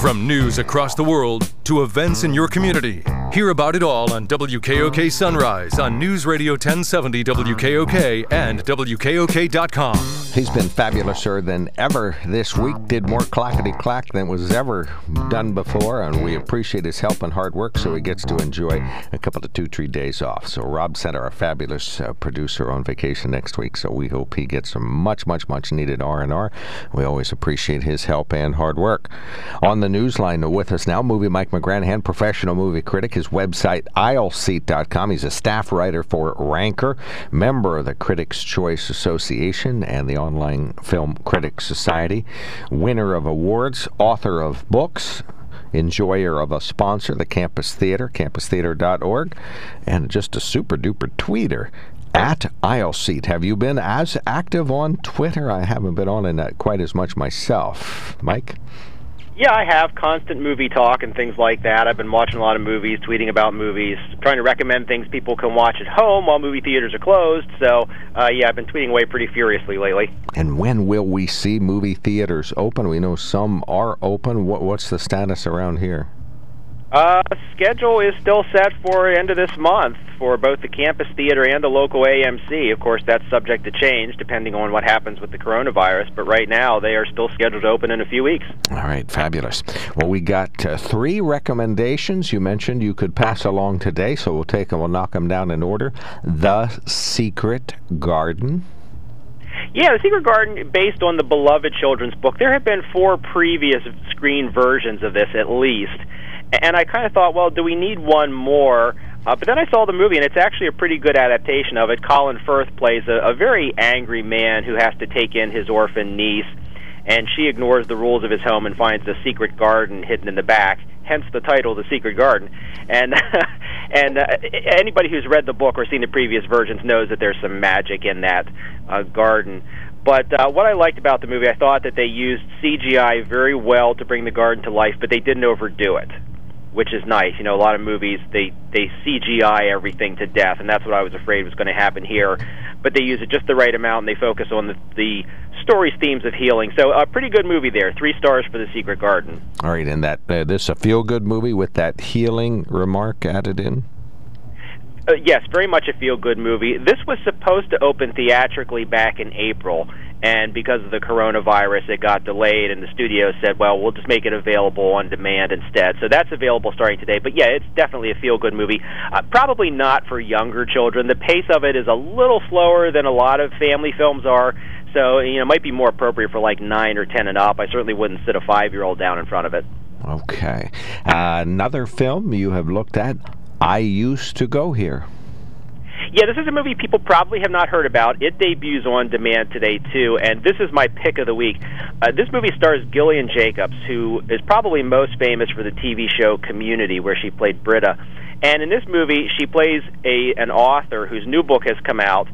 From news across the world to events in your community, hear about it all on WKOK Sunrise on News Radio 1070 WKOK and WKOK.com. He's been fabulouser than ever this week. Did more clackety clack than was ever done before, and we appreciate his help and hard work. So he gets to enjoy a couple of two, three days off. So Rob sent our fabulous uh, producer, on vacation next week. So we hope he gets some much, much, much needed R and R. We always appreciate his help and hard work. On the newsline with us now, movie Mike McGranaghan, professional movie critic. His website aisleseat.com. He's a staff writer for Ranker, member of the Critics' Choice Association and the Online Film Critics Society, winner of awards, author of books, enjoyer of a sponsor, the Campus Theater, campustheater.org, and just a super duper tweeter at Aisle Seat. Have you been as active on Twitter? I haven't been on it quite as much myself. Mike? Yeah, I have constant movie talk and things like that. I've been watching a lot of movies, tweeting about movies, trying to recommend things people can watch at home while movie theaters are closed. So, uh, yeah, I've been tweeting away pretty furiously lately. And when will we see movie theaters open? We know some are open. What, what's the status around here? Uh, schedule is still set for end of this month for both the campus theater and the local AMC. Of course, that's subject to change depending on what happens with the coronavirus. But right now, they are still scheduled to open in a few weeks. All right, fabulous. Well, we got uh, three recommendations you mentioned you could pass along today, so we'll take them. We'll knock them down in order. The Secret Garden. Yeah, The Secret Garden, based on the beloved children's book. There have been four previous screen versions of this, at least and I kind of thought, well, do we need one more? Uh, but then I saw the movie, and it's actually a pretty good adaptation of it. Colin Firth plays a, a very angry man who has to take in his orphan niece, and she ignores the rules of his home and finds a secret garden hidden in the back. Hence the title, "The Secret Garden." And and uh, anybody who's read the book or seen the previous versions knows that there's some magic in that uh, garden. But uh, what I liked about the movie, I thought that they used CGI very well to bring the garden to life, but they didn't overdo it which is nice. You know, a lot of movies they they CGI everything to death, and that's what I was afraid was going to happen here. But they use it just the right amount, and they focus on the, the story's themes of healing. So a pretty good movie there. Three stars for The Secret Garden. All right, and that uh, this a feel good movie with that healing remark added in. Uh, yes, very much a feel good movie. This was supposed to open theatrically back in April, and because of the coronavirus, it got delayed, and the studio said, well, we'll just make it available on demand instead. So that's available starting today. But yeah, it's definitely a feel good movie. Uh, probably not for younger children. The pace of it is a little slower than a lot of family films are. So, you know, it might be more appropriate for like 9 or 10 and up. I certainly wouldn't sit a five year old down in front of it. Okay. Uh, another film you have looked at, I Used to Go Here. Yeah, this is a movie people probably have not heard about. It debuts on demand today too, and this is my pick of the week. Uh, this movie stars Gillian Jacobs, who is probably most famous for the TV show Community, where she played Britta. And in this movie, she plays a an author whose new book has come out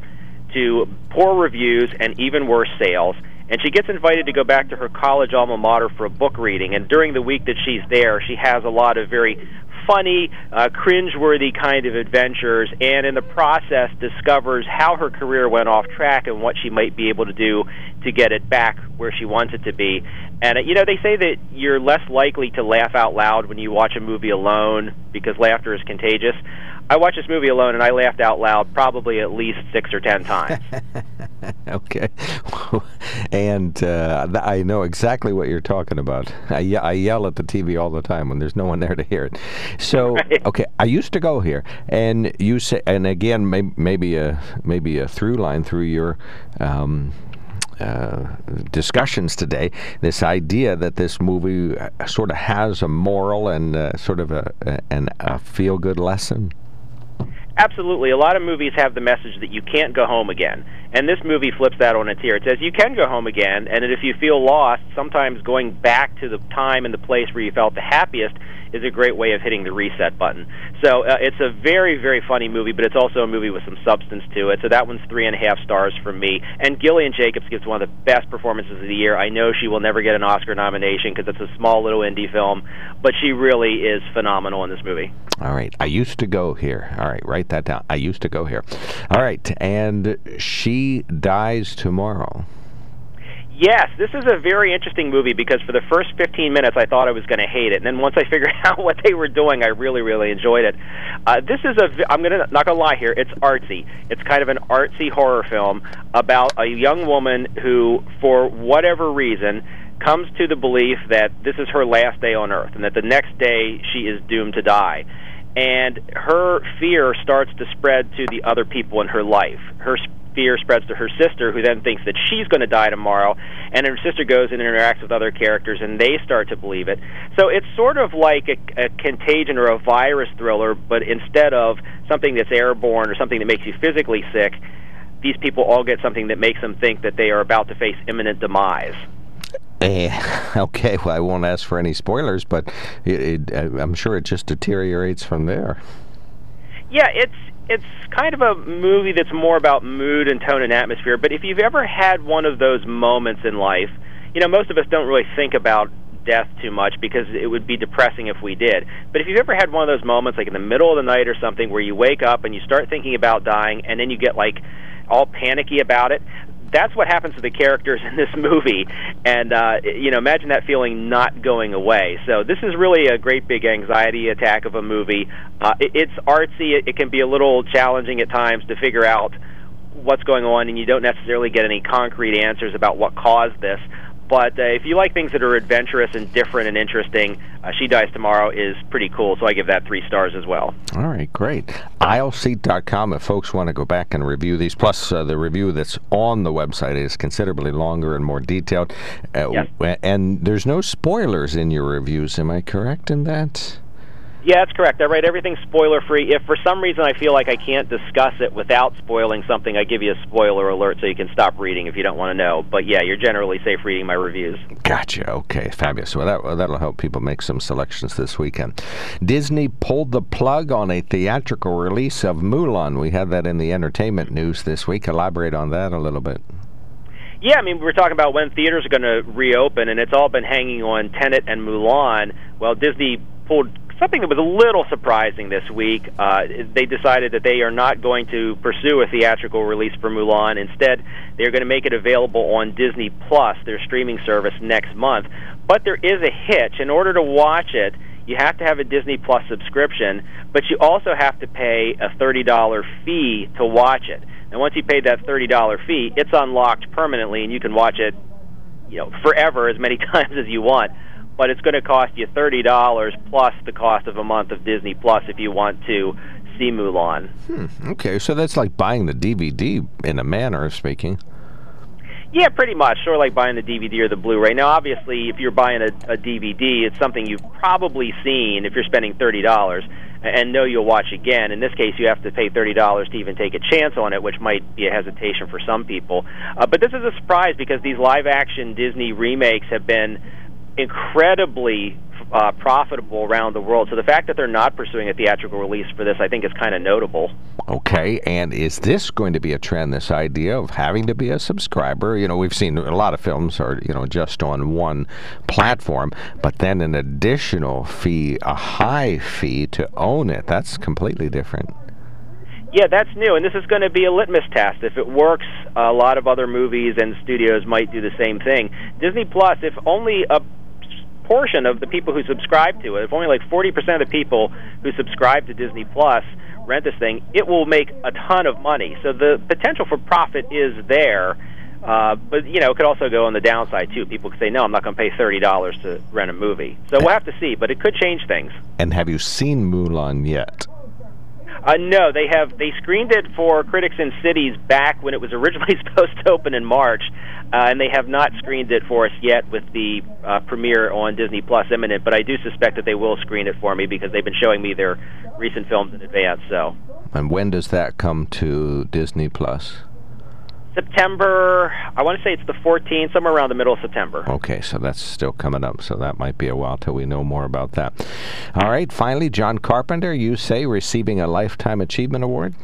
to poor reviews and even worse sales. And she gets invited to go back to her college alma mater for a book reading. And during the week that she's there, she has a lot of very funny, uh, cringeworthy kind of adventures, and in the process discovers how her career went off track and what she might be able to do to get it back where she wants it to be. And uh, you know, they say that you're less likely to laugh out loud when you watch a movie alone because laughter is contagious. I watched this movie alone and I laughed out loud probably at least six or ten times. okay. and uh, I know exactly what you're talking about. I, ye- I yell at the TV all the time when there's no one there to hear it. So, right. okay, I used to go here, and you say, and again, may, maybe a maybe a through line through your. Um, uh, discussions today, this idea that this movie uh, sort of has a moral and uh, sort of a, a, a feel good lesson. Absolutely. A lot of movies have the message that you can't go home again. And this movie flips that on its ear. It says you can go home again, and if you feel lost, sometimes going back to the time and the place where you felt the happiest is a great way of hitting the reset button. So uh, it's a very, very funny movie, but it's also a movie with some substance to it. So that one's three and a half stars from me. And Gillian Jacobs gives one of the best performances of the year. I know she will never get an Oscar nomination because it's a small little indie film, but she really is phenomenal in this movie. All right. I used to go here. All right, write that down. I used to go here. All right. And she dies tomorrow. Yes, this is a very interesting movie because for the first 15 minutes I thought I was going to hate it, and then once I figured out what they were doing, I really, really enjoyed it. Uh, this is a I'm to not to lie here. It's artsy. It's kind of an artsy horror film about a young woman who, for whatever reason, comes to the belief that this is her last day on Earth, and that the next day she is doomed to die and her fear starts to spread to the other people in her life. Her fear spreads to her sister, who then thinks that she's going to die tomorrow, and her sister goes and interacts with other characters, and they start to believe it. So it's sort of like a, a contagion or a virus thriller, but instead of something that's airborne or something that makes you physically sick, these people all get something that makes them think that they are about to face imminent demise. Uh, okay, well, I won't ask for any spoilers, but it, it, I'm sure it just deteriorates from there. Yeah, it's it's kind of a movie that's more about mood and tone and atmosphere. But if you've ever had one of those moments in life, you know, most of us don't really think about death too much because it would be depressing if we did. But if you've ever had one of those moments, like in the middle of the night or something, where you wake up and you start thinking about dying, and then you get like all panicky about it, that's what happens to the characters in this movie, and uh, you know, imagine that feeling not going away. So this is really a great big anxiety attack of a movie. Uh, it, it's artsy. It, it can be a little challenging at times to figure out what's going on, and you don't necessarily get any concrete answers about what caused this. But uh, if you like things that are adventurous and different and interesting, uh, She Dies Tomorrow is pretty cool. So I give that three stars as well. All right, great. Aisleseat.com if folks want to go back and review these. Plus, uh, the review that's on the website is considerably longer and more detailed. Uh, yes. And there's no spoilers in your reviews. Am I correct in that? Yeah, that's correct. I write everything spoiler free. If for some reason I feel like I can't discuss it without spoiling something, I give you a spoiler alert so you can stop reading if you don't want to know. But yeah, you're generally safe reading my reviews. Gotcha. Okay, fabulous. Well, that, that'll help people make some selections this weekend. Disney pulled the plug on a theatrical release of Mulan. We had that in the entertainment news this week. Elaborate on that a little bit. Yeah, I mean, we're talking about when theaters are going to reopen, and it's all been hanging on Tenet and Mulan. Well, Disney pulled something that was a little surprising this week. Uh, they decided that they are not going to pursue a theatrical release for Mulan. Instead, they're going to make it available on Disney Plus, their streaming service, next month. But there is a hitch. In order to watch it, you have to have a Disney Plus subscription, but you also have to pay a $30 fee to watch it. And once you pay that $30 fee, it's unlocked permanently, and you can watch it, you know, forever, as many times as you want but it's going to cost you thirty dollars plus the cost of a month of Disney Plus if you want to see Mulan. Hmm, okay, so that's like buying the DVD in a manner of speaking. Yeah, pretty much. Sort of like buying the DVD or the Blu-ray. Now, obviously, if you're buying a, a DVD, it's something you've probably seen if you're spending thirty dollars and know you'll watch again. In this case, you have to pay thirty dollars to even take a chance on it, which might be a hesitation for some people. Uh, but this is a surprise because these live-action Disney remakes have been incredibly uh, profitable around the world. So the fact that they're not pursuing a theatrical release for this, I think, is kind of notable. Okay, and is this going to be a trend? This idea of having to be a subscriber? You know, we've seen a lot of films are you know just on one platform, but then an additional fee, a high fee to own it. That's completely different. Yeah, that's new, and this is going to be a litmus test. If it works, a lot of other movies and studios might do the same thing. Disney Plus, if only a portion of the people who subscribe to it, if only like 40% of the people who subscribe to Disney Plus rent this thing, it will make a ton of money. So the potential for profit is there. Uh, but you know, it could also go on the downside too. People could say, "No, I'm not going to pay thirty dollars to rent a movie." So we'll have to see, but it could change things. And have you seen Mulan yet? Uh, no, they have. They screened it for critics in cities back when it was originally supposed to open in March, uh, and they have not screened it for us yet with the uh, premiere on Disney Plus imminent. But I do suspect that they will screen it for me because they've been showing me their recent films in advance. So. And when does that come to Disney Plus? September, I want to say it's the 14th, somewhere around the middle of September. Okay, so that's still coming up, so that might be a while till we know more about that. All right, finally, John Carpenter, you say receiving a Lifetime Achievement Award?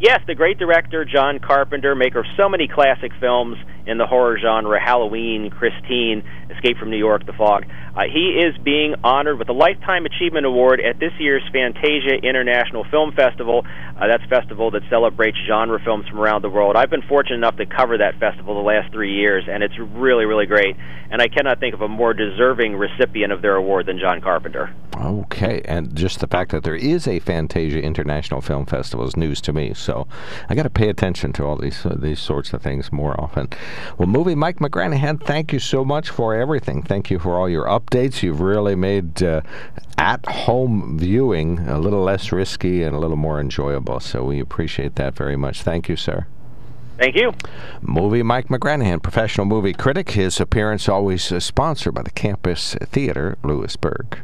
Yes, the great director John Carpenter, maker of so many classic films, in the horror genre, Halloween, Christine, Escape from New York, The Fog. Uh, he is being honored with a Lifetime Achievement Award at this year's Fantasia International Film Festival. Uh, that's a festival that celebrates genre films from around the world. I've been fortunate enough to cover that festival the last three years, and it's really, really great. And I cannot think of a more deserving recipient of their award than John Carpenter. Okay, and just the fact that there is a Fantasia International Film Festival is news to me. So I got to pay attention to all these uh, these sorts of things more often. Well, movie Mike McGranaghan, thank you so much for everything. Thank you for all your updates. You've really made uh, at-home viewing a little less risky and a little more enjoyable. So we appreciate that very much. Thank you, sir. Thank you. Movie Mike McGranaghan, professional movie critic. His appearance always uh, sponsored by the Campus Theater, Lewisburg.